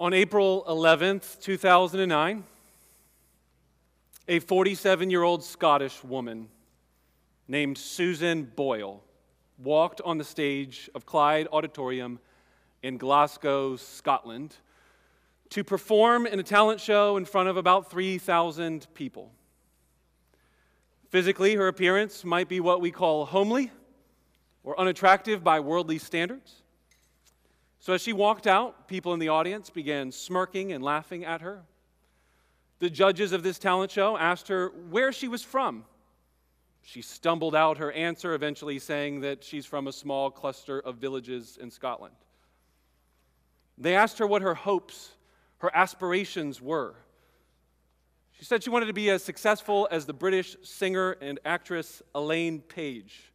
On April 11th, 2009, a 47 year old Scottish woman named Susan Boyle walked on the stage of Clyde Auditorium in Glasgow, Scotland, to perform in a talent show in front of about 3,000 people. Physically, her appearance might be what we call homely or unattractive by worldly standards. So as she walked out, people in the audience began smirking and laughing at her. The judges of this talent show asked her where she was from. She stumbled out her answer, eventually saying that she's from a small cluster of villages in Scotland. They asked her what her hopes, her aspirations were. She said she wanted to be as successful as the British singer and actress Elaine Paige.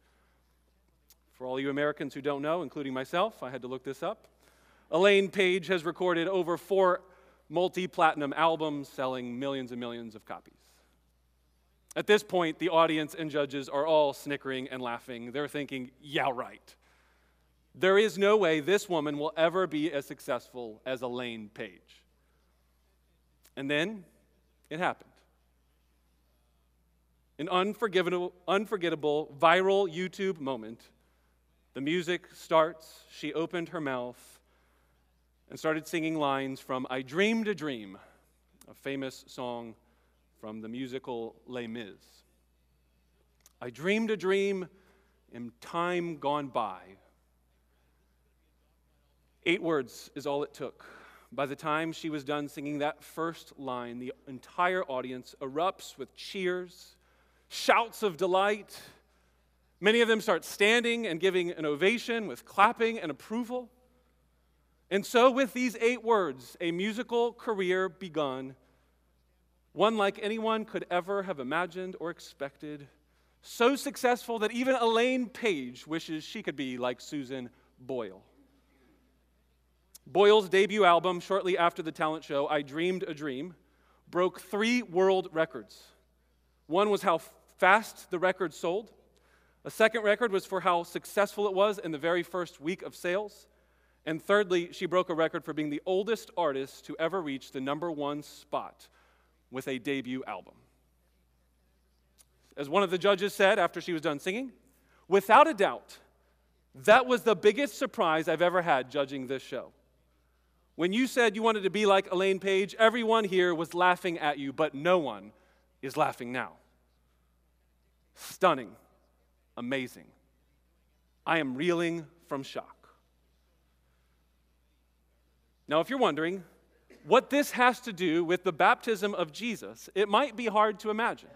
For all you Americans who don't know, including myself, I had to look this up. Elaine Paige has recorded over four multi platinum albums selling millions and millions of copies. At this point, the audience and judges are all snickering and laughing. They're thinking, yeah, right. There is no way this woman will ever be as successful as Elaine Paige. And then it happened. An unforgettable, unforgettable viral YouTube moment. The music starts. She opened her mouth and started singing lines from I Dreamed a Dream, a famous song from the musical Les Mis. I dreamed a dream in time gone by. Eight words is all it took. By the time she was done singing that first line, the entire audience erupts with cheers, shouts of delight. Many of them start standing and giving an ovation with clapping and approval. And so, with these eight words, a musical career begun, one like anyone could ever have imagined or expected, so successful that even Elaine Paige wishes she could be like Susan Boyle. Boyle's debut album, shortly after the talent show, I Dreamed a Dream, broke three world records. One was how fast the record sold, a second record was for how successful it was in the very first week of sales. And thirdly, she broke a record for being the oldest artist to ever reach the number one spot with a debut album. As one of the judges said after she was done singing, without a doubt, that was the biggest surprise I've ever had judging this show. When you said you wanted to be like Elaine Paige, everyone here was laughing at you, but no one is laughing now. Stunning. Amazing. I am reeling from shock. Now, if you're wondering what this has to do with the baptism of Jesus, it might be hard to imagine.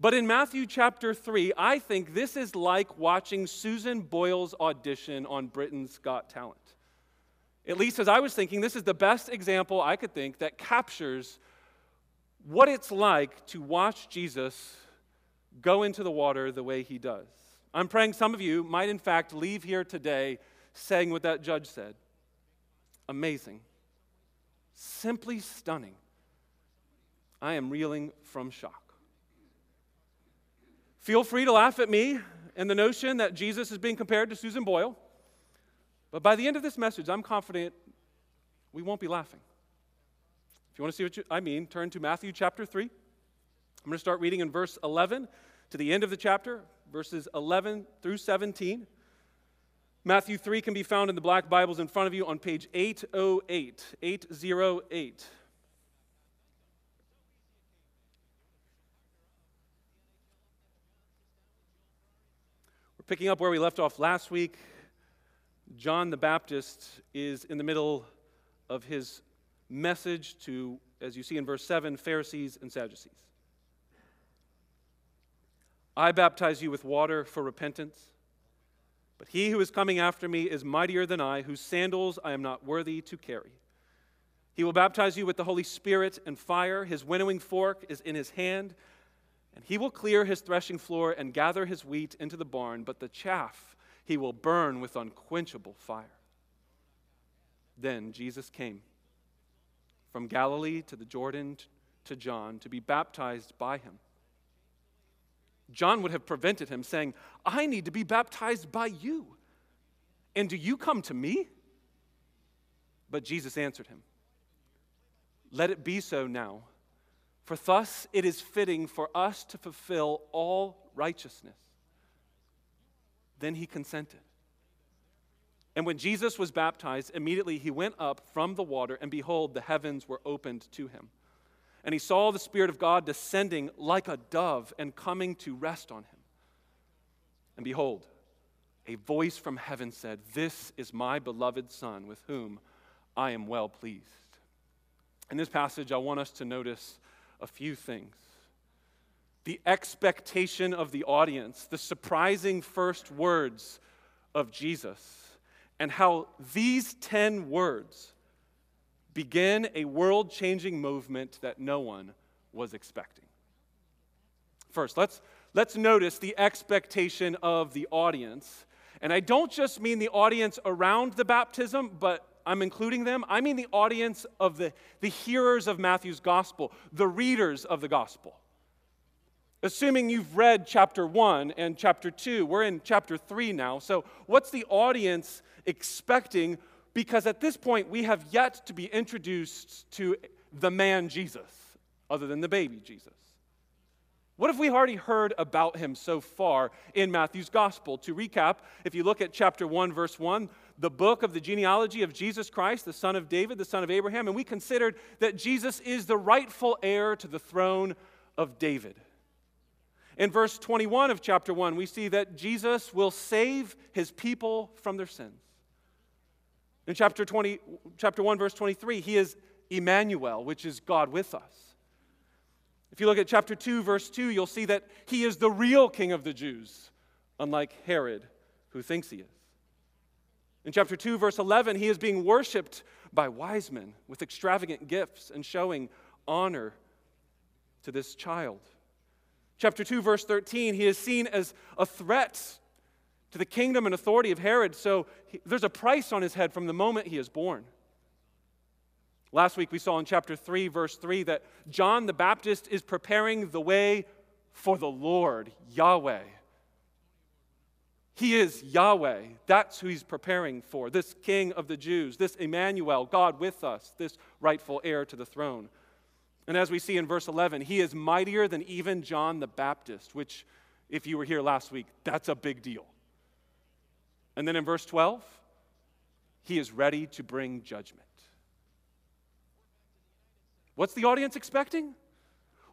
But in Matthew chapter 3, I think this is like watching Susan Boyle's audition on Britain's Got Talent. At least as I was thinking, this is the best example I could think that captures what it's like to watch Jesus go into the water the way he does. I'm praying some of you might, in fact, leave here today saying what that judge said amazing, simply stunning. I am reeling from shock. Feel free to laugh at me and the notion that Jesus is being compared to Susan Boyle. But by the end of this message, I'm confident we won't be laughing. If you want to see what you, I mean, turn to Matthew chapter 3. I'm going to start reading in verse 11 to the end of the chapter, verses 11 through 17. Matthew 3 can be found in the black Bibles in front of you on page 808. 808. We're picking up where we left off last week. John the Baptist is in the middle of his message to, as you see in verse 7, Pharisees and Sadducees. I baptize you with water for repentance. But he who is coming after me is mightier than I, whose sandals I am not worthy to carry. He will baptize you with the Holy Spirit and fire. His winnowing fork is in his hand, and he will clear his threshing floor and gather his wheat into the barn, but the chaff he will burn with unquenchable fire. Then Jesus came from Galilee to the Jordan to John to be baptized by him. John would have prevented him, saying, I need to be baptized by you. And do you come to me? But Jesus answered him, Let it be so now, for thus it is fitting for us to fulfill all righteousness. Then he consented. And when Jesus was baptized, immediately he went up from the water, and behold, the heavens were opened to him. And he saw the Spirit of God descending like a dove and coming to rest on him. And behold, a voice from heaven said, This is my beloved Son, with whom I am well pleased. In this passage, I want us to notice a few things the expectation of the audience, the surprising first words of Jesus, and how these 10 words begin a world changing movement that no one was expecting. First, let's, let's notice the expectation of the audience. And I don't just mean the audience around the baptism, but I'm including them. I mean the audience of the, the hearers of Matthew's gospel, the readers of the gospel. Assuming you've read chapter 1 and chapter 2, we're in chapter 3 now. So, what's the audience expecting? Because at this point, we have yet to be introduced to the man Jesus, other than the baby Jesus. What have we already heard about him so far in Matthew's gospel? To recap, if you look at chapter 1, verse 1, the book of the genealogy of Jesus Christ, the son of David, the son of Abraham, and we considered that Jesus is the rightful heir to the throne of David. In verse 21 of chapter 1, we see that Jesus will save his people from their sins. In chapter, 20, chapter 1, verse 23, he is Emmanuel, which is God with us. If you look at chapter 2, verse 2, you'll see that he is the real king of the Jews, unlike Herod, who thinks he is. In chapter 2, verse 11, he is being worshiped by wise men with extravagant gifts and showing honor to this child. Chapter 2, verse 13, he is seen as a threat to the kingdom and authority of Herod, so he, there's a price on his head from the moment he is born. Last week we saw in chapter 3, verse 3, that John the Baptist is preparing the way for the Lord, Yahweh. He is Yahweh. That's who he's preparing for. This King of the Jews, this Emmanuel, God with us, this rightful heir to the throne. And as we see in verse 11, he is mightier than even John the Baptist, which, if you were here last week, that's a big deal. And then in verse 12, he is ready to bring judgment. What's the audience expecting?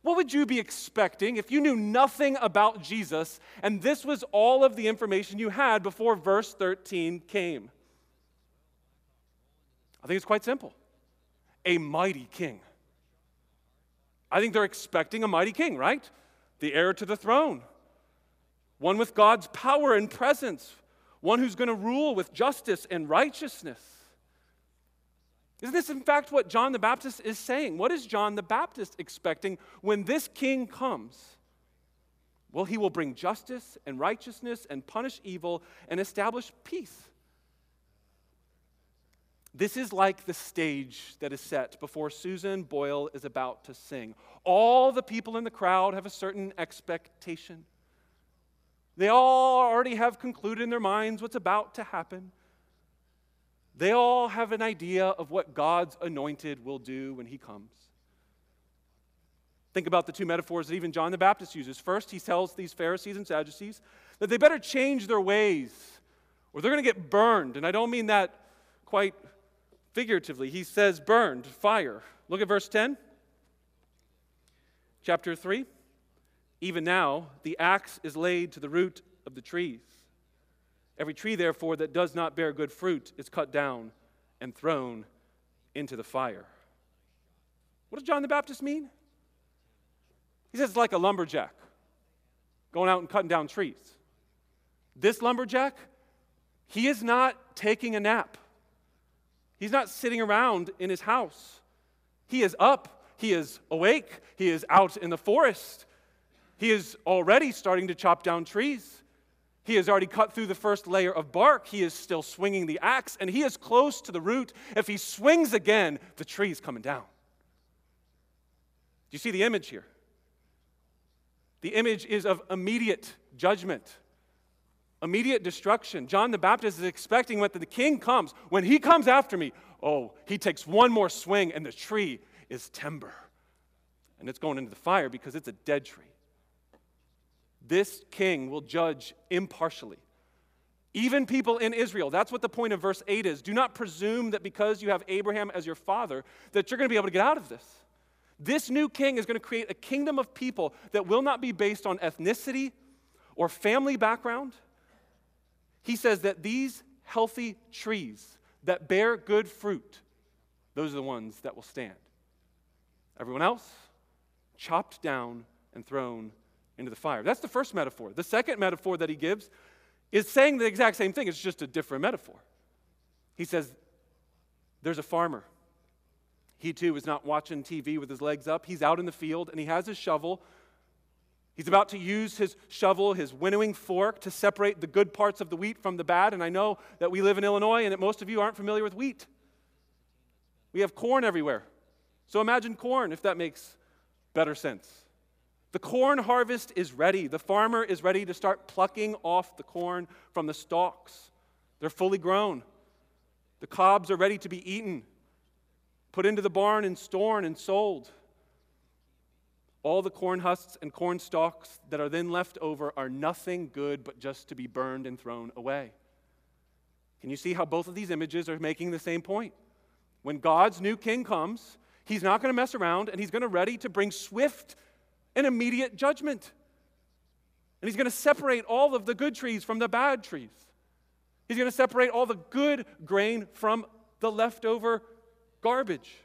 What would you be expecting if you knew nothing about Jesus and this was all of the information you had before verse 13 came? I think it's quite simple a mighty king. I think they're expecting a mighty king, right? The heir to the throne, one with God's power and presence, one who's going to rule with justice and righteousness. Isn't this, in fact, what John the Baptist is saying? What is John the Baptist expecting when this king comes? Well, he will bring justice and righteousness and punish evil and establish peace. This is like the stage that is set before Susan Boyle is about to sing. All the people in the crowd have a certain expectation. They all already have concluded in their minds what's about to happen. They all have an idea of what God's anointed will do when he comes. Think about the two metaphors that even John the Baptist uses. First, he tells these Pharisees and Sadducees that they better change their ways or they're going to get burned. And I don't mean that quite figuratively. He says burned, fire. Look at verse 10. Chapter 3. Even now, the axe is laid to the root of the trees. Every tree, therefore, that does not bear good fruit is cut down and thrown into the fire. What does John the Baptist mean? He says it's like a lumberjack going out and cutting down trees. This lumberjack, he is not taking a nap. He's not sitting around in his house. He is up, he is awake, he is out in the forest. He is already starting to chop down trees. He has already cut through the first layer of bark. He is still swinging the axe, and he is close to the root. If he swings again, the tree is coming down. Do you see the image here? The image is of immediate judgment immediate destruction. John the Baptist is expecting when the king comes, when he comes after me, Oh, he takes one more swing and the tree is timber. And it's going into the fire because it's a dead tree. This king will judge impartially. Even people in Israel. That's what the point of verse 8 is. Do not presume that because you have Abraham as your father, that you're going to be able to get out of this. This new king is going to create a kingdom of people that will not be based on ethnicity or family background. He says that these healthy trees that bear good fruit, those are the ones that will stand. Everyone else, chopped down and thrown into the fire. That's the first metaphor. The second metaphor that he gives is saying the exact same thing, it's just a different metaphor. He says, There's a farmer. He too is not watching TV with his legs up. He's out in the field and he has his shovel. He's about to use his shovel, his winnowing fork, to separate the good parts of the wheat from the bad. And I know that we live in Illinois and that most of you aren't familiar with wheat. We have corn everywhere. So imagine corn, if that makes better sense. The corn harvest is ready. The farmer is ready to start plucking off the corn from the stalks. They're fully grown. The cobs are ready to be eaten, put into the barn and stored and sold. All the corn husks and corn stalks that are then left over are nothing good but just to be burned and thrown away. Can you see how both of these images are making the same point? When God's new king comes, he's not going to mess around and he's going to ready to bring swift and immediate judgment. And he's going to separate all of the good trees from the bad trees. He's going to separate all the good grain from the leftover garbage.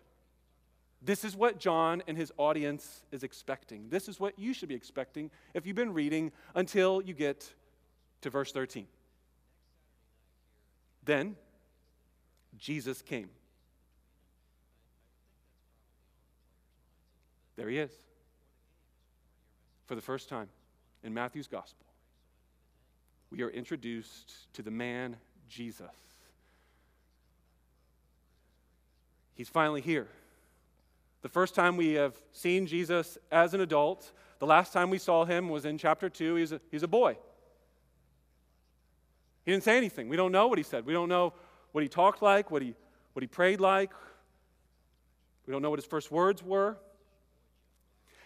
This is what John and his audience is expecting. This is what you should be expecting if you've been reading until you get to verse 13. Then Jesus came. There he is for the first time in Matthew's gospel, we are introduced to the man Jesus. He's finally here. The first time we have seen Jesus as an adult, the last time we saw him was in chapter 2. He's a, he's a boy. He didn't say anything. We don't know what he said. We don't know what he talked like, what he, what he prayed like. We don't know what his first words were.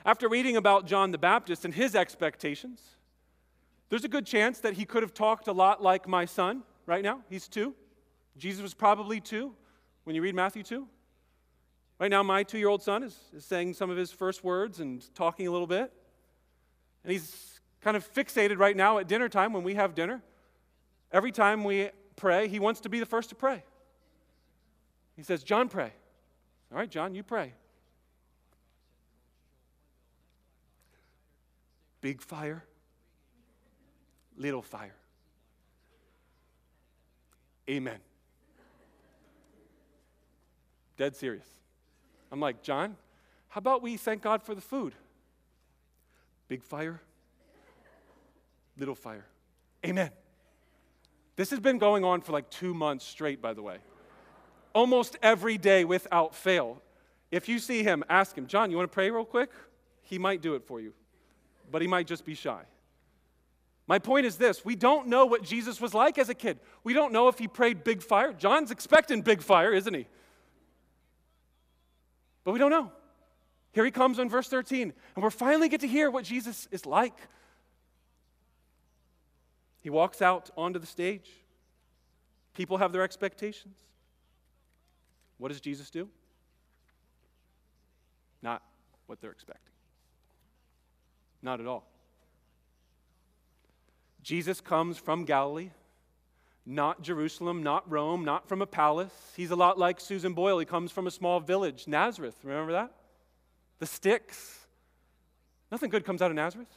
After reading about John the Baptist and his expectations, there's a good chance that he could have talked a lot like my son right now. He's two. Jesus was probably two when you read Matthew 2. Right now, my two year old son is, is saying some of his first words and talking a little bit. And he's kind of fixated right now at dinner time when we have dinner. Every time we pray, he wants to be the first to pray. He says, John, pray. All right, John, you pray. Big fire, little fire. Amen. Dead serious. I'm like, John, how about we thank God for the food? Big fire, little fire. Amen. This has been going on for like two months straight, by the way. Almost every day without fail. If you see him, ask him, John, you want to pray real quick? He might do it for you but he might just be shy. My point is this we don't know what Jesus was like as a kid. We don't know if he prayed big fire. John's expecting big fire, isn't he? But we don't know. Here he comes in verse 13, and we finally get to hear what Jesus is like. He walks out onto the stage. People have their expectations. What does Jesus do? Not what they're expecting. Not at all. Jesus comes from Galilee, not Jerusalem, not Rome, not from a palace. He's a lot like Susan Boyle. He comes from a small village, Nazareth. Remember that? The sticks. Nothing good comes out of Nazareth.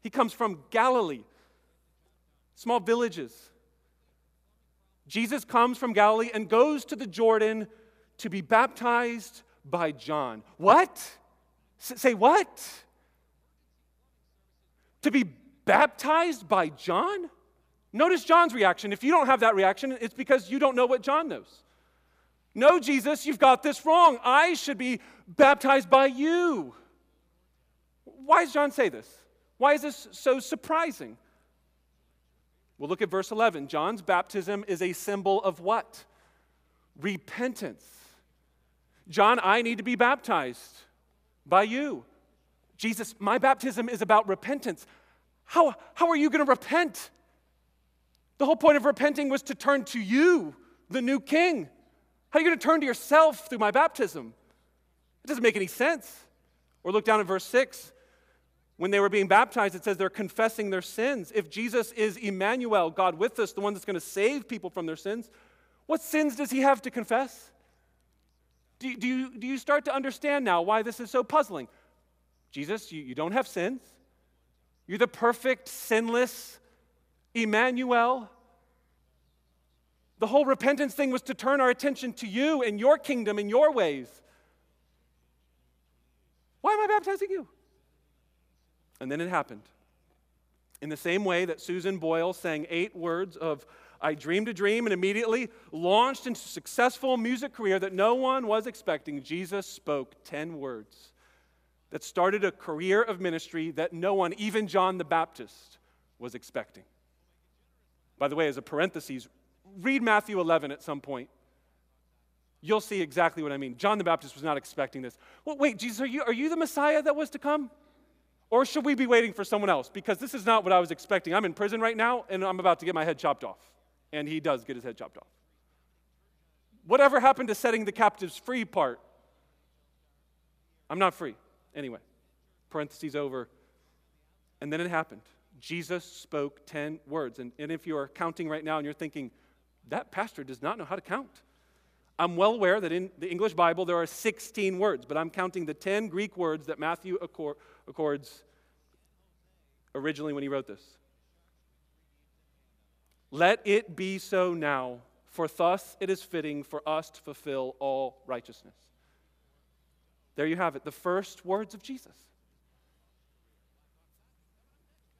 He comes from Galilee, small villages. Jesus comes from Galilee and goes to the Jordan to be baptized by John. What? S- say what? To be baptized by John? Notice John's reaction. If you don't have that reaction, it's because you don't know what John knows. No, Jesus, you've got this wrong. I should be baptized by you. Why does John say this? Why is this so surprising? Well, look at verse 11. John's baptism is a symbol of what? repentance. John, I need to be baptized by you. Jesus, my baptism is about repentance. How, how are you going to repent? The whole point of repenting was to turn to you, the new king. How are you going to turn to yourself through my baptism? It doesn't make any sense. Or look down at verse 6. When they were being baptized, it says they're confessing their sins. If Jesus is Emmanuel, God with us, the one that's going to save people from their sins, what sins does he have to confess? Do, do, you, do you start to understand now why this is so puzzling? Jesus, you, you don't have sins. You're the perfect, sinless Emmanuel. The whole repentance thing was to turn our attention to you and your kingdom and your ways. Why am I baptizing you? And then it happened. In the same way that Susan Boyle sang eight words of I dreamed a dream and immediately launched into a successful music career that no one was expecting, Jesus spoke 10 words that started a career of ministry that no one, even John the Baptist, was expecting. By the way, as a parenthesis, read Matthew 11 at some point. You'll see exactly what I mean. John the Baptist was not expecting this. Well, wait, Jesus, are you, are you the Messiah that was to come? Or should we be waiting for someone else? Because this is not what I was expecting. I'm in prison right now and I'm about to get my head chopped off. And he does get his head chopped off. Whatever happened to setting the captives free part? I'm not free. Anyway, parentheses over. And then it happened. Jesus spoke 10 words. And, and if you are counting right now and you're thinking, that pastor does not know how to count. I'm well aware that in the English Bible there are 16 words, but I'm counting the 10 Greek words that Matthew accords originally when he wrote this. Let it be so now, for thus it is fitting for us to fulfill all righteousness. There you have it, the first words of Jesus.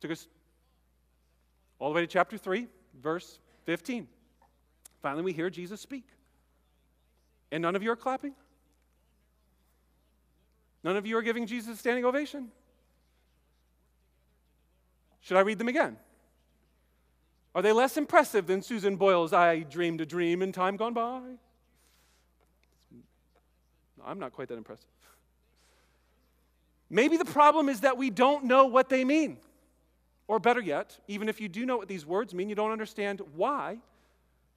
Took us all the way to chapter 3, verse 15. Finally, we hear Jesus speak. And none of you are clapping? None of you are giving Jesus a standing ovation? Should I read them again? Are they less impressive than Susan Boyle's I Dreamed a Dream in Time Gone By? I'm not quite that impressive. Maybe the problem is that we don't know what they mean. Or better yet, even if you do know what these words mean, you don't understand why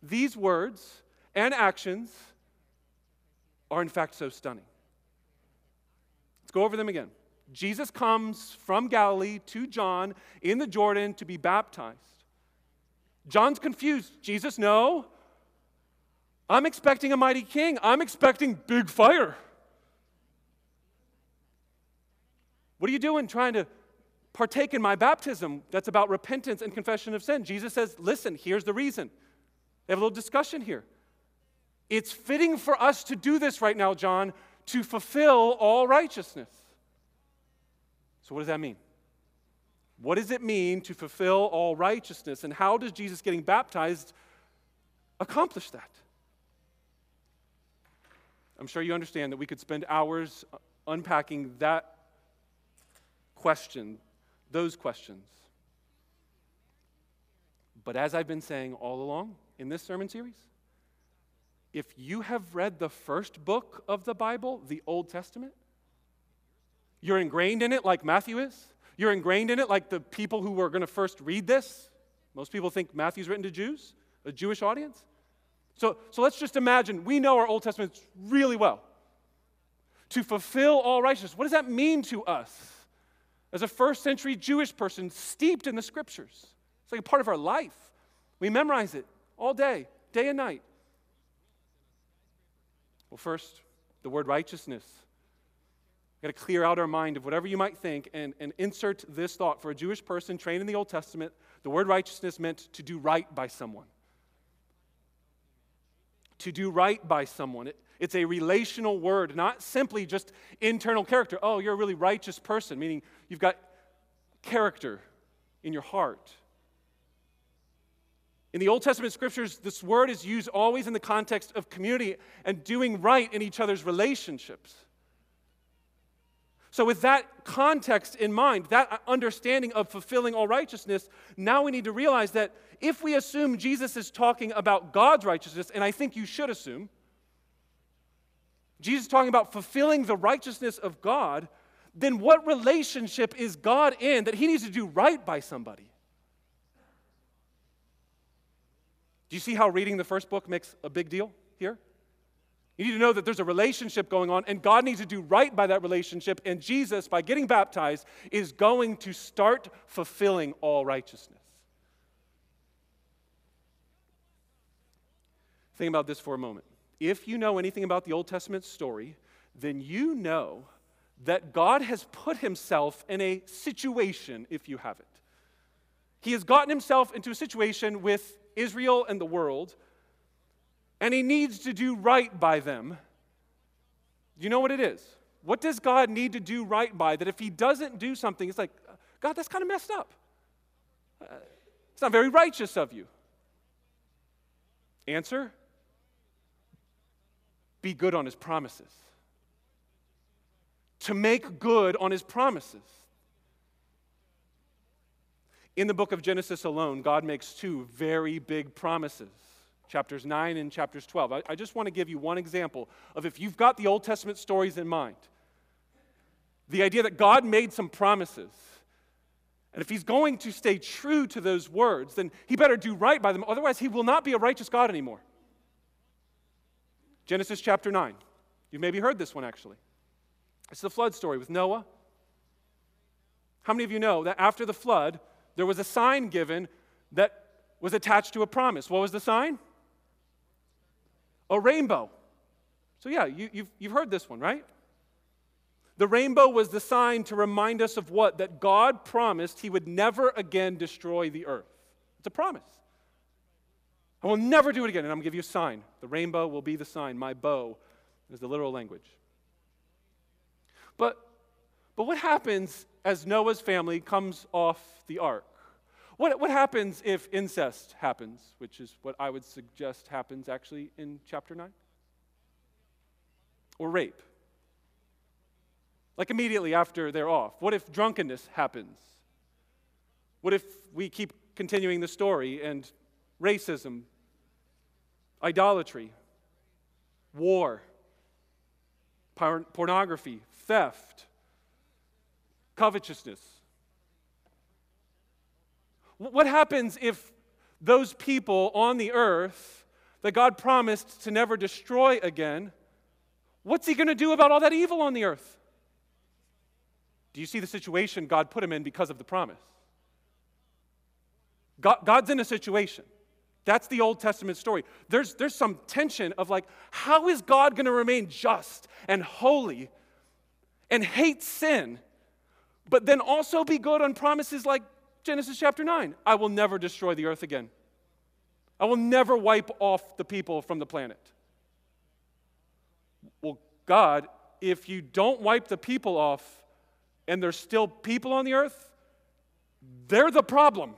these words and actions are in fact so stunning. Let's go over them again. Jesus comes from Galilee to John in the Jordan to be baptized. John's confused. Jesus, no. I'm expecting a mighty king. I'm expecting big fire. What are you doing trying to partake in my baptism that's about repentance and confession of sin? Jesus says, Listen, here's the reason. They have a little discussion here. It's fitting for us to do this right now, John, to fulfill all righteousness. So, what does that mean? What does it mean to fulfill all righteousness? And how does Jesus getting baptized accomplish that? I'm sure you understand that we could spend hours uh, unpacking that question, those questions. But as I've been saying all along in this sermon series, if you have read the first book of the Bible, the Old Testament, you're ingrained in it like Matthew is. You're ingrained in it like the people who were going to first read this. Most people think Matthew's written to Jews, a Jewish audience. So, so let's just imagine we know our Old Testament really well. To fulfill all righteousness, what does that mean to us? as a first century Jewish person steeped in the scriptures. It's like a part of our life. We memorize it all day, day and night. Well, first, the word righteousness. We've got to clear out our mind of whatever you might think and, and insert this thought. For a Jewish person trained in the Old Testament, the word righteousness meant to do right by someone. To do right by someone. It, it's a relational word, not simply just internal character. Oh, you're a really righteous person, meaning you've got character in your heart. In the Old Testament scriptures, this word is used always in the context of community and doing right in each other's relationships. So, with that context in mind, that understanding of fulfilling all righteousness, now we need to realize that if we assume Jesus is talking about God's righteousness, and I think you should assume, Jesus is talking about fulfilling the righteousness of God, then what relationship is God in that he needs to do right by somebody? Do you see how reading the first book makes a big deal here? You need to know that there's a relationship going on, and God needs to do right by that relationship. And Jesus, by getting baptized, is going to start fulfilling all righteousness. Think about this for a moment. If you know anything about the Old Testament story, then you know that God has put himself in a situation, if you haven't. He has gotten himself into a situation with Israel and the world, and he needs to do right by them. You know what it is? What does God need to do right by that if he doesn't do something, it's like, God, that's kind of messed up. Uh, it's not very righteous of you. Answer Be good on his promises. To make good on his promises. In the book of Genesis alone, God makes two very big promises chapters 9 and chapters 12. I, I, just want to give you one example of if you've got the Old Testament stories in mind, the idea that God made some promises. And if he's going to stay true to those words, then he better do right by them. Otherwise, he will not be a righteous God anymore. Genesis chapter 9. You've maybe heard this one actually. It's the flood story with Noah. How many of you know that after the flood, there was a sign given that was attached to a promise. What was the sign? A rainbow. So, yeah, you, have you've, you've heard this one, right? The rainbow was the sign to remind us of what? That God promised he would never again destroy the earth. It's a promise. I will never do it again, and I'm going to give you a sign. The rainbow will be the sign. My bow is the literal language. But, but what happens as Noah's family comes off the ark? What, what happens if incest happens, which is what I would suggest happens actually in chapter 9? Or rape? Like immediately after they're off. What if drunkenness happens? What if we keep continuing the story and racism, idolatry, war, pornography, theft, covetousness? What happens if those people on the earth that God promised to never destroy again, what's He going to do about all that evil on the earth? Do you see the situation God put him in because of the promise? God, God's in a situation. That's the Old Testament story. There's, there's some tension of like, how is God going to remain just and holy and hate sin, but then also be good on promises like Genesis chapter 9 I will never destroy the earth again. I will never wipe off the people from the planet. Well, God, if you don't wipe the people off and there's still people on the earth, they're the problem.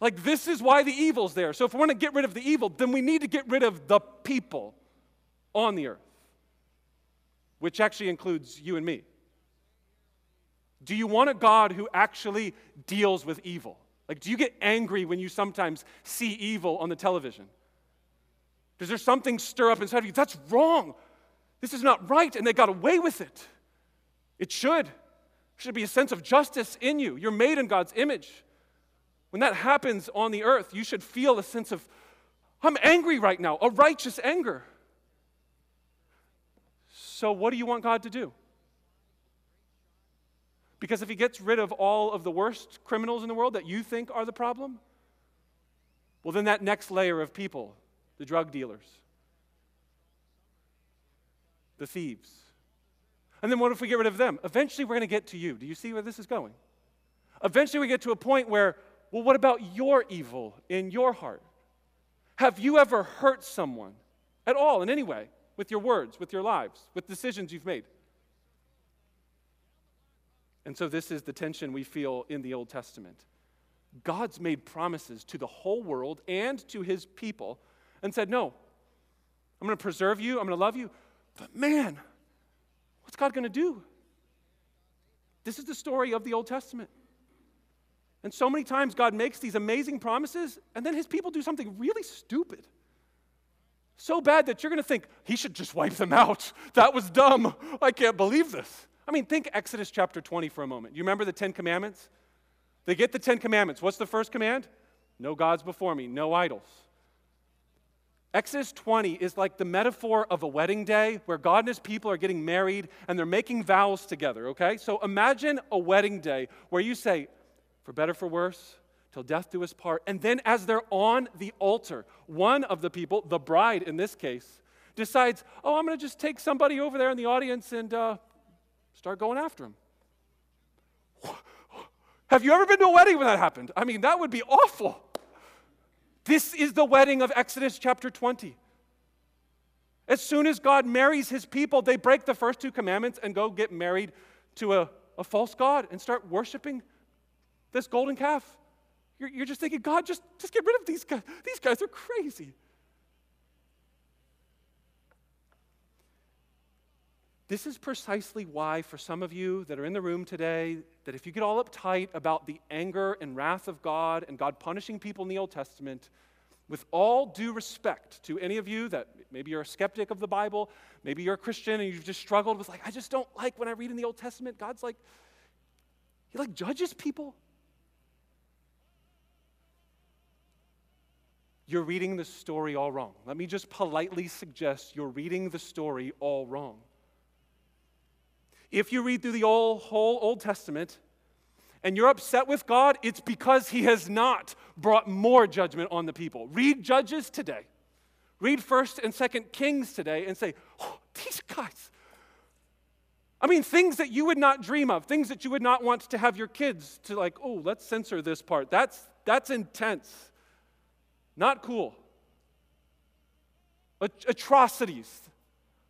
Like, this is why the evil's there. So, if we want to get rid of the evil, then we need to get rid of the people on the earth, which actually includes you and me. Do you want a God who actually deals with evil? Like, do you get angry when you sometimes see evil on the television? Does there something stir up inside of you? That's wrong. This is not right, and they got away with it. It should. There should be a sense of justice in you. You're made in God's image. When that happens on the earth, you should feel a sense of, I'm angry right now, a righteous anger. So, what do you want God to do? Because if he gets rid of all of the worst criminals in the world that you think are the problem, well, then that next layer of people, the drug dealers, the thieves, and then what if we get rid of them? Eventually, we're going to get to you. Do you see where this is going? Eventually, we get to a point where, well, what about your evil in your heart? Have you ever hurt someone at all in any way with your words, with your lives, with decisions you've made? And so, this is the tension we feel in the Old Testament. God's made promises to the whole world and to his people and said, No, I'm going to preserve you, I'm going to love you. But man, what's God going to do? This is the story of the Old Testament. And so many times God makes these amazing promises, and then his people do something really stupid. So bad that you're going to think, he should just wipe them out. That was dumb. I can't believe this. I mean, think Exodus chapter 20 for a moment. You remember the Ten Commandments? They get the Ten Commandments. What's the first command? No gods before me, no idols. Exodus 20 is like the metaphor of a wedding day where God and his people are getting married and they're making vows together, okay? So imagine a wedding day where you say, for better, for worse, till death do us part. And then as they're on the altar, one of the people, the bride in this case, decides, oh, I'm going to just take somebody over there in the audience and uh, start going after him. Have you ever been to a wedding when that happened? I mean, that would be awful. This is the wedding of Exodus chapter 20. As soon as God marries his people, they break the first two commandments and go get married to a, a false God and start worshiping this golden calf. You're, you're just thinking, God, just, just get rid of these guys. These guys are crazy. This is precisely why, for some of you that are in the room today, that if you get all uptight about the anger and wrath of God and God punishing people in the Old Testament, with all due respect to any of you that maybe you're a skeptic of the Bible, maybe you're a Christian and you've just struggled with, like, I just don't like when I read in the Old Testament, God's like, He like judges people. You're reading the story all wrong. Let me just politely suggest you're reading the story all wrong. If you read through the whole, whole Old Testament and you're upset with God, it's because He has not brought more judgment on the people. Read Judges today. Read 1st and 2nd Kings today and say, oh, these guys. I mean, things that you would not dream of, things that you would not want to have your kids to like, oh, let's censor this part. That's, that's intense. Not cool. Atrocities.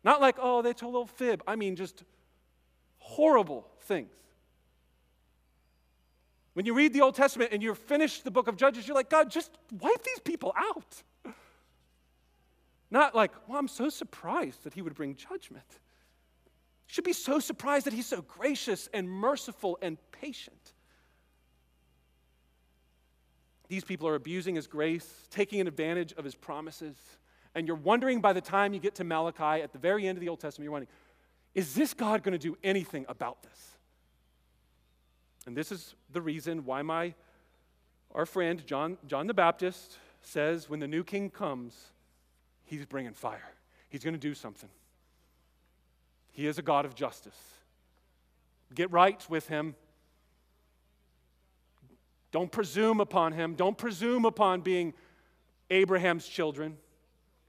Not like, oh, they told a little fib. I mean, just horrible things. When you read the Old Testament and you're finished the book of Judges, you're like, God, just wipe these people out. Not like, well, I'm so surprised that he would bring judgment. You should be so surprised that he's so gracious and merciful and patient. These people are abusing his grace, taking advantage of his promises. And you're wondering by the time you get to Malachi at the very end of the Old Testament, you're wondering, is this God going to do anything about this? And this is the reason why my our friend John, John the Baptist says when the new king comes, he's bringing fire. He's going to do something. He is a God of justice. Get right with him. Don't presume upon him. Don't presume upon being Abraham's children.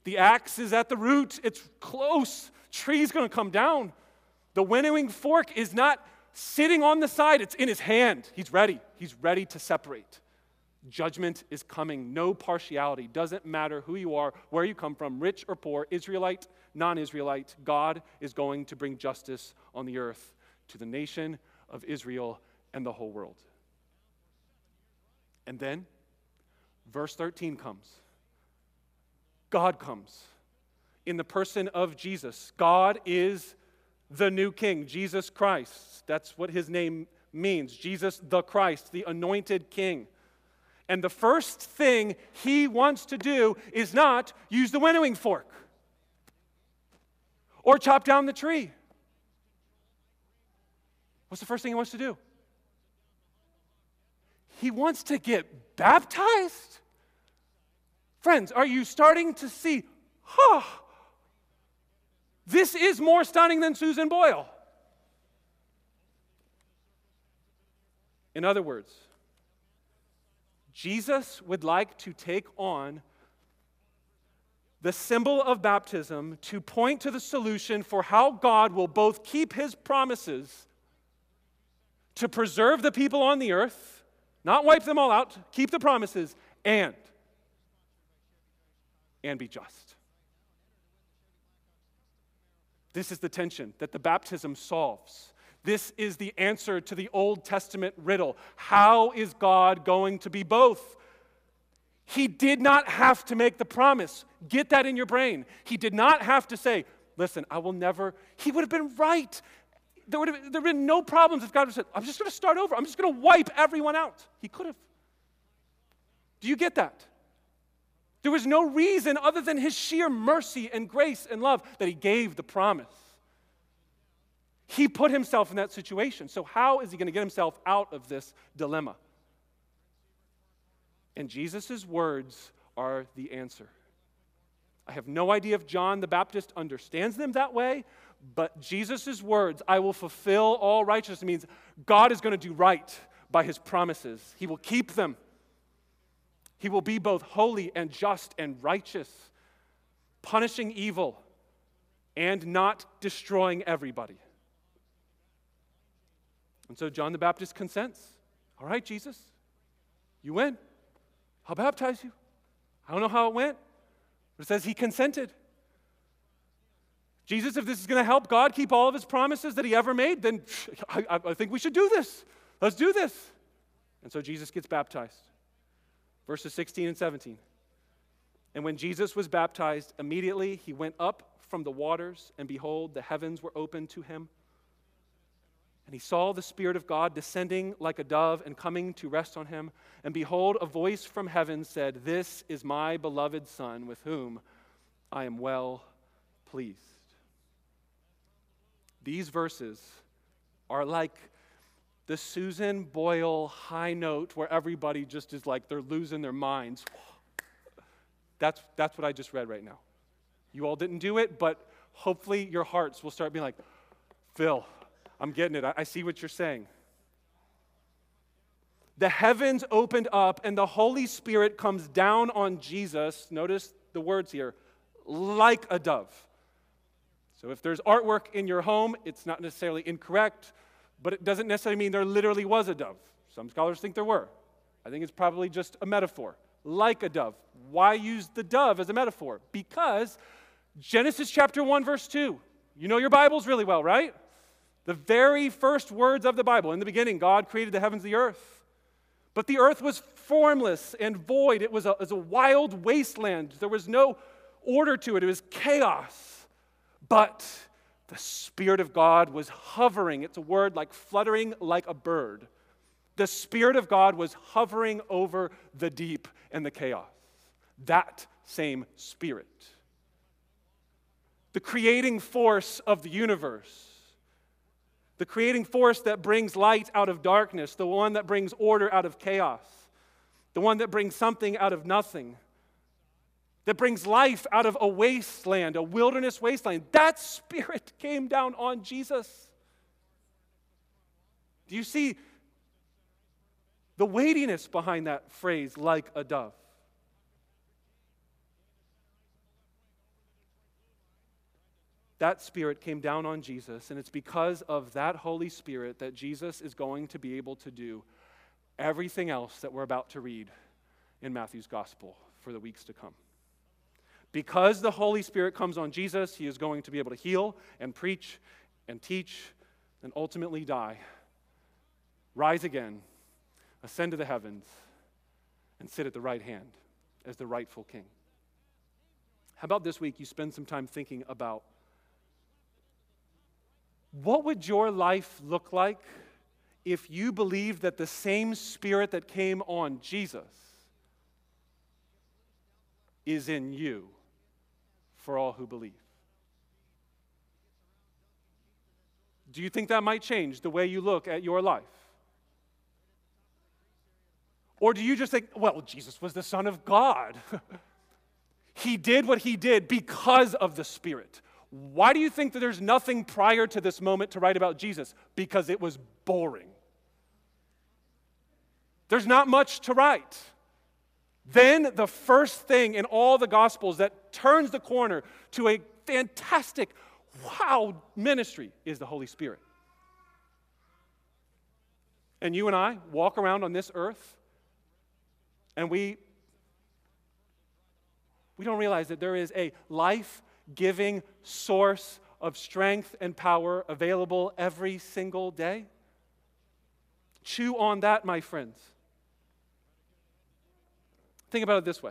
The axe is at the root, it's close tree's going to come down. The winnowing fork is not sitting on the side, it's in his hand. He's ready. He's ready to separate. Judgment is coming. No partiality. Doesn't matter who you are, where you come from, rich or poor, Israelite, non Israelite. God is going to bring justice on the earth to the nation of Israel and the whole world. And then, verse 13 comes. God comes in the person of Jesus. God is the new king, Jesus Christ. That's what his name means Jesus the Christ, the anointed king. And the first thing he wants to do is not use the winnowing fork or chop down the tree. What's the first thing he wants to do? He wants to get baptized. Friends, are you starting to see, huh? This is more stunning than Susan Boyle. In other words, Jesus would like to take on the symbol of baptism to point to the solution for how God will both keep his promises to preserve the people on the earth, not wipe them all out, keep the promises, and and be just. This is the tension that the baptism solves. This is the answer to the Old Testament riddle. How is God going to be both? He did not have to make the promise. Get that in your brain. He did not have to say, Listen, I will never. He would have been right. There would have, there would have been no problems if God had said, I'm just going to start over. I'm just going to wipe everyone out. He could have. Do you get that? There was no reason other than his sheer mercy and grace and love that he gave the promise. He put himself in that situation. So, how is he going to get himself out of this dilemma? And Jesus' words are the answer. I have no idea if John the Baptist understands them that way, but Jesus' words, I will fulfill all righteousness, means God is going to do right by his promises. He will keep them. He will be both holy and just and righteous, punishing evil and not destroying everybody. And so John the Baptist consents. All right, Jesus, you win. I'll baptize you. I don't know how it went, but it says he consented. Jesus, if this is going to help God keep all of his promises that he ever made, then I, I, think we should do this. Let's do this. And so Jesus gets baptized. Verses 16 and 17. And when Jesus was baptized, immediately he went up from the waters, and behold, the heavens were opened to him. And he saw the Spirit of God descending like a dove and coming to rest on him. And behold, a voice from heaven said, This is my beloved Son, with whom I am well pleased. These verses are like the Susan Boyle high note where everybody just is like they're losing their minds. That's, that's what I just read right now. You all didn't do it, but hopefully your hearts will start being like, Phil, I'm getting it. I, I see what you're saying. The heavens opened up and the Holy Spirit comes down on Jesus. Notice the words here like a dove. So if there's artwork in your home, it's not necessarily incorrect, but it doesn't necessarily mean there literally was a dove. Some scholars think there were. I think it's probably just a metaphor. Like a dove. Why use the dove as a metaphor? Because Genesis chapter 1, verse 2. You know your Bibles really well, right? The very first words of the Bible. In the beginning, God created the heavens and the earth. But the earth was formless and void. It was a, it was a wild wasteland. There was no order to it, it was chaos. But the Spirit of God was hovering. It's a word like fluttering like a bird. The Spirit of God was hovering over the deep and the chaos. That same Spirit. The creating force of the universe the creating force that brings light out of darkness, the one that brings order out of chaos, the one that brings something out of nothing, that brings life out of a wasteland, a wilderness wasteland. That spirit came down on Jesus. Do you see the weightiness behind that phrase, like a dove? that Spirit came down on Jesus, and it's because of that Holy Spirit that Jesus is going to be able to do everything else that we're about to read in Matthew's Gospel for the weeks to come. Because the Holy Spirit comes on Jesus, he is going to be able to heal and preach and teach and ultimately die, rise again, ascend to the heavens, and sit at the right hand as the rightful king. How about this week you spend some time thinking about what would your life look like if you believed that the same Spirit that came on Jesus is in you for all who believe? Do you think that might change the way you look at your life? Or do you just think, well, Jesus was the Son of God? he did what he did because of the Spirit. Why do you think that there's nothing prior to this moment to write about Jesus? Because it was boring. There's not much to write. Then, the first thing in all the Gospels that turns the corner to a fantastic, wow ministry is the Holy Spirit. And you and I walk around on this earth and we, we don't realize that there is a life giving source of strength and power available every single day? Chew on that, my friends. Think about it this way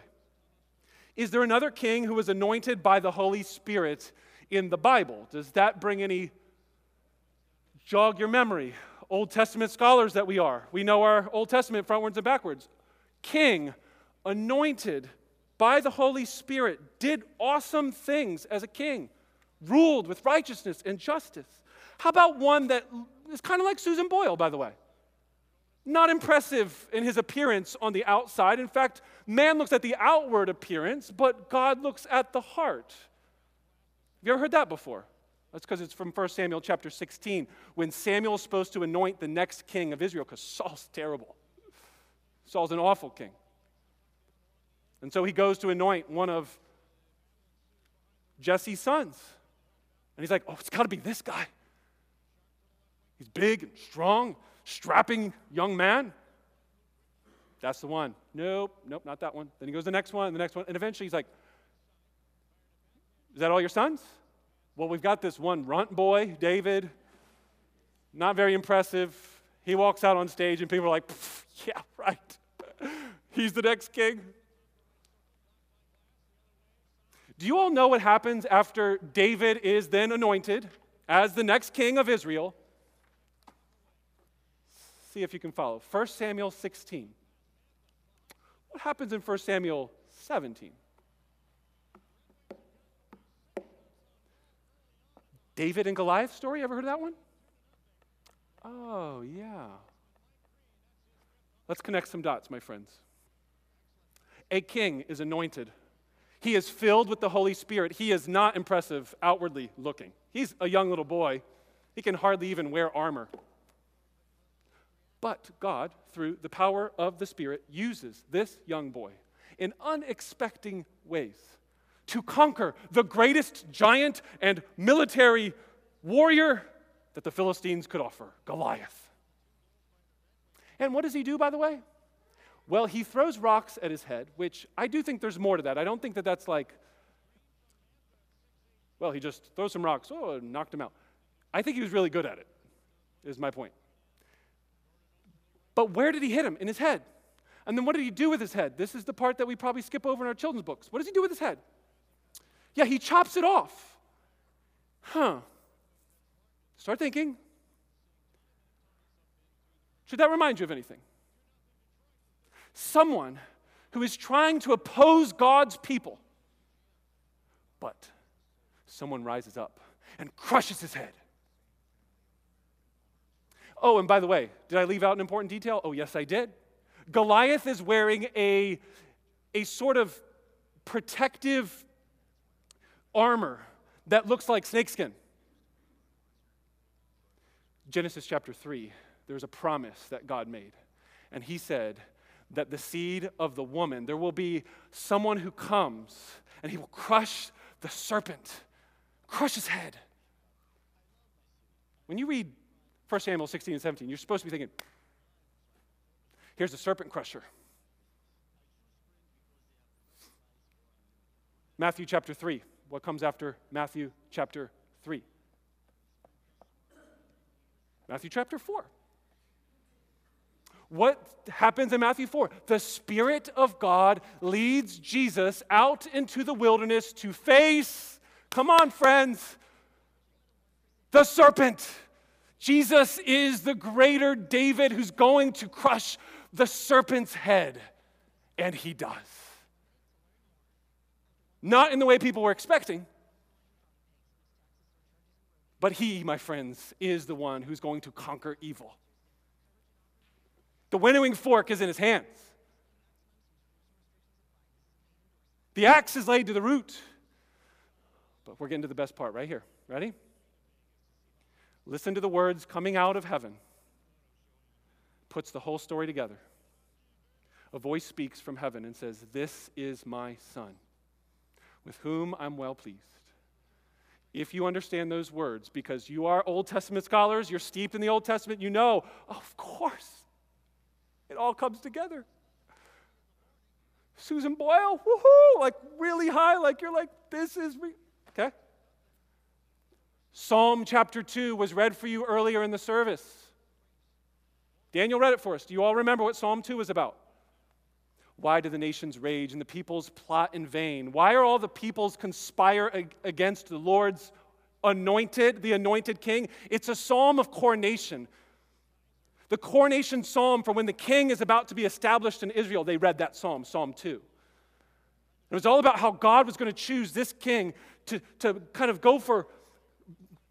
Is there another king who was anointed by the Holy Spirit in the Bible? Does that bring any jog your memory? Old Testament scholars that we are, we know our Old Testament frontwards and backwards. King, anointed, by the Holy Spirit, did awesome things as a king, ruled with righteousness and justice. How about one that is kind of like Susan Boyle, by the way? Not impressive in his appearance on the outside. In fact, man looks at the outward appearance, but God looks at the heart. Have you ever heard that before? That's because it's from 1 Samuel chapter 16, when Samuel is supposed to anoint the next king of Israel, because Saul's terrible. Saul's an awful king. And so he goes to anoint one of Jesse's sons. And he's like, oh, it's got to be this guy. He's big and strong, strapping young man. That's the one. Nope, nope, not that one. Then he goes the next one, the next one, and eventually he's like, Is that all your sons? Well, we've got this one runt boy, David, not very impressive. He walks out on stage, and people are like, Yeah, right. He's the next king. Do you all know what happens after David is then anointed as the next king of Israel? See if you can follow. 1 Samuel 16. What happens in 1 Samuel 17? David and Goliath story, ever heard of that one? Oh, yeah. Let's connect some dots, my friends. A king is anointed. He is filled with the Holy Spirit. He is not impressive outwardly looking. He's a young little boy. He can hardly even wear armor. But God, through the power of the Spirit, uses this young boy in unexpected ways to conquer the greatest giant and military warrior that the Philistines could offer Goliath. And what does he do, by the way? Well, he throws rocks at his head, which I do think there's more to that. I don't think that that's like, well, he just throws some rocks, oh, knocked him out. I think he was really good at it, is my point. But where did he hit him? In his head. And then what did he do with his head? This is the part that we probably skip over in our children's books. What does he do with his head? Yeah, he chops it off. Huh. Start thinking. Should that remind you of anything? Someone who is trying to oppose God's people, but someone rises up and crushes his head Oh, and by the way, did I leave out an important detail? Oh, yes, I did. Goliath is wearing a, a sort of protective armor that looks like snakeskin. Genesis chapter 3, there's a promise that God made. And he said that the seed of the woman, there will be someone who comes and he will crush the serpent, crush his head. When you read 1 Samuel 16 and 17, you're supposed to be thinking, here's the serpent crusher. Matthew chapter 3. What comes after Matthew chapter 3? Matthew chapter 4. What happens in Matthew 4? The Spirit of God leads Jesus out into the wilderness to face, come on, friends, the serpent. Jesus is the greater David who's going to crush the serpent's head. And he does. Not in the way people were expecting, but he, my friends, is the one who's going to conquer evil. The winnowing fork is in his hands. The axe is laid to the root. But we're getting to the best part right here. Ready? Listen to the words coming out of heaven, puts the whole story together. A voice speaks from heaven and says, This is my son, with whom I'm well pleased. If you understand those words, because you are Old Testament scholars, you're steeped in the Old Testament, you know, of course, it all comes together. Susan Boyle, woohoo, like really high, like you're like, this is me. Okay? Psalm chapter 2 was read for you earlier in the service. Daniel read it for us. Do you all remember what Psalm 2 was about? Why do the nations rage and the peoples plot in vain? Why are all the peoples conspire against the Lord's anointed, the anointed king? It's a psalm of coronation. The coronation psalm for when the king is about to be established in Israel, they read that psalm, Psalm 2. It was all about how God was going to choose this king to, to kind of go for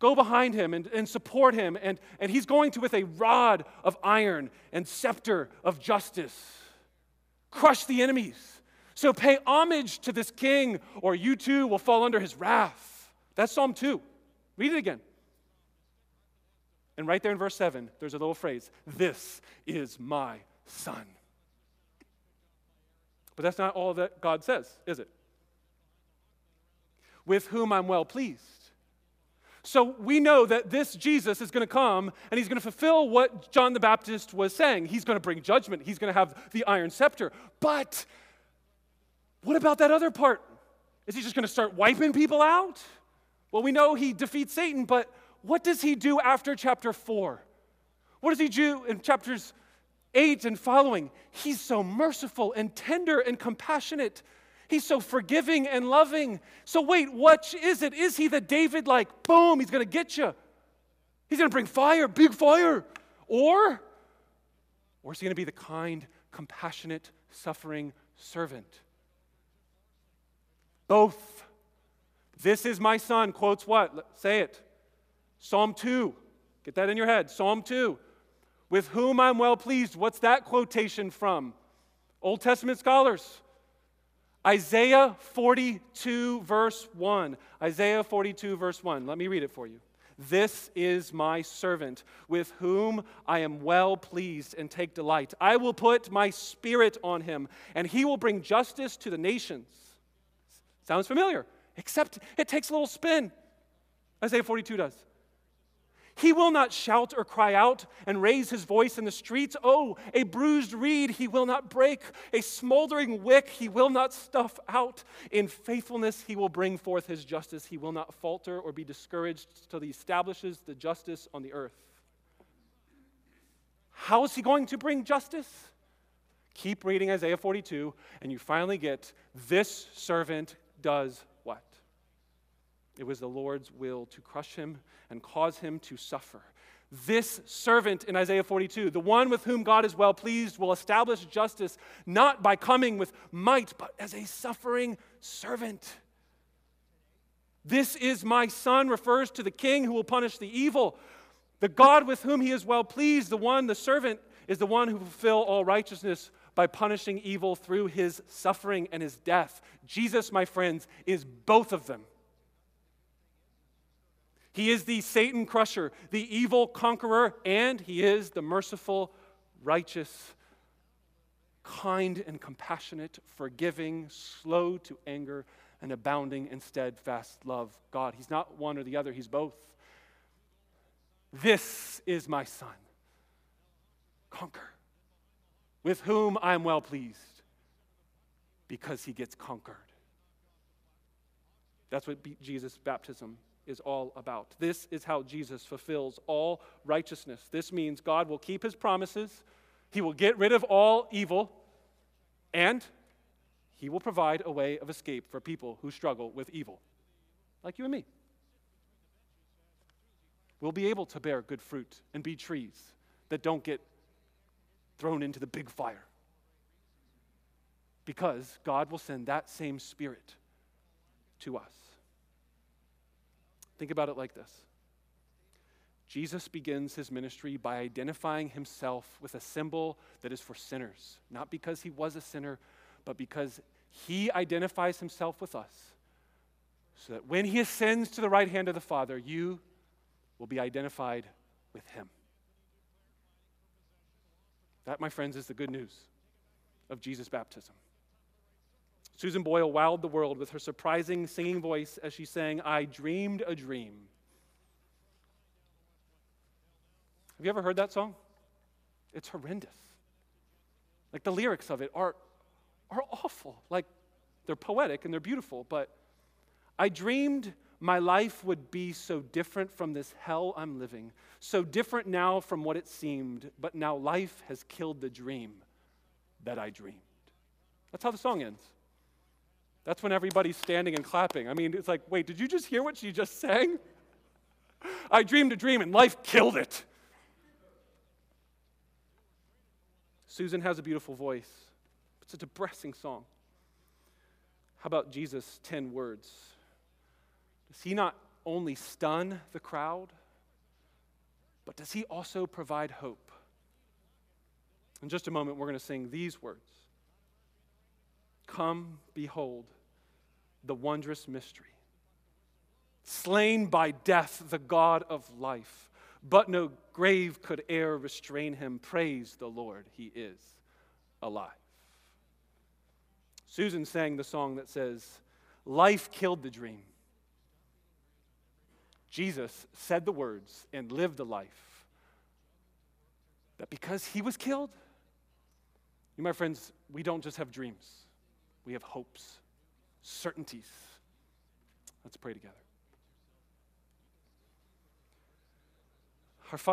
go behind him and, and support him. And, and he's going to with a rod of iron and scepter of justice. Crush the enemies. So pay homage to this king, or you too will fall under his wrath. That's Psalm 2. Read it again. And right there in verse 7, there's a little phrase This is my son. But that's not all that God says, is it? With whom I'm well pleased. So we know that this Jesus is going to come and he's going to fulfill what John the Baptist was saying. He's going to bring judgment, he's going to have the iron scepter. But what about that other part? Is he just going to start wiping people out? Well, we know he defeats Satan, but what does he do after chapter 4? What does he do in chapters 8 and following? He's so merciful and tender and compassionate. He's so forgiving and loving. So, wait, what is it? Is he the David like, boom, he's going to get you? He's going to bring fire, big fire. Or, or is he going to be the kind, compassionate, suffering servant? Both. This is my son, quotes what? Say it. Psalm 2. Get that in your head. Psalm 2. With whom I'm well pleased. What's that quotation from? Old Testament scholars. Isaiah 42, verse 1. Isaiah 42, verse 1. Let me read it for you. This is my servant, with whom I am well pleased and take delight. I will put my spirit on him, and he will bring justice to the nations. Sounds familiar, except it takes a little spin. Isaiah 42 does. He will not shout or cry out and raise his voice in the streets. Oh, a bruised reed he will not break, a smoldering wick he will not stuff out. In faithfulness he will bring forth his justice. He will not falter or be discouraged till he establishes the justice on the earth. How is he going to bring justice? Keep reading Isaiah 42, and you finally get this servant does it was the Lord's will to crush him and cause him to suffer. This servant in Isaiah 42, the one with whom God is well pleased, will establish justice not by coming with might, but as a suffering servant. This is my son refers to the king who will punish the evil. The God with whom he is well pleased, the one, the servant, is the one who will fulfill all righteousness by punishing evil through his suffering and his death. Jesus, my friends, is both of them. He is the Satan crusher, the evil conqueror, and he is the merciful, righteous, kind and compassionate, forgiving, slow to anger, and abounding in steadfast love. God, he's not one or the other, he's both. This is my son. Conquer. With whom I am well pleased, because he gets conquered. That's what Jesus' baptism is all about. This is how Jesus fulfills all righteousness. This means God will keep his promises, he will get rid of all evil, and he will provide a way of escape for people who struggle with evil, like you and me. We'll be able to bear good fruit and be trees that don't get thrown into the big fire. Because God will send that same spirit to us. Think about it like this Jesus begins his ministry by identifying himself with a symbol that is for sinners, not because he was a sinner, but because he identifies himself with us. So that when he ascends to the right hand of the Father, you will be identified with him. That, my friends, is the good news of Jesus' baptism. Susan Boyle wowed the world with her surprising singing voice as she sang, I Dreamed a Dream. Have you ever heard that song? It's horrendous. Like the lyrics of it are, are awful. Like they're poetic and they're beautiful, but I dreamed my life would be so different from this hell I'm living, so different now from what it seemed, but now life has killed the dream that I dreamed. That's how the song ends. That's when everybody's standing and clapping. I mean, it's like, wait, did you just hear what she just sang? I dreamed a dream and life killed it. Susan has a beautiful voice. It's a depressing song. How about Jesus' 10 words? Does he not only stun the crowd, but does he also provide hope? In just a moment, we're going to sing these words Come, behold the wondrous mystery. Slain by death, the God of life, but no grave could e'er restrain him. Praise the Lord, he is alive. Susan sang the song that says, Life killed the dream. Jesus said the words and lived the life that because he was killed, you, my friends, we don't just have dreams, we have hopes, certainties. Let's pray together. Our Father,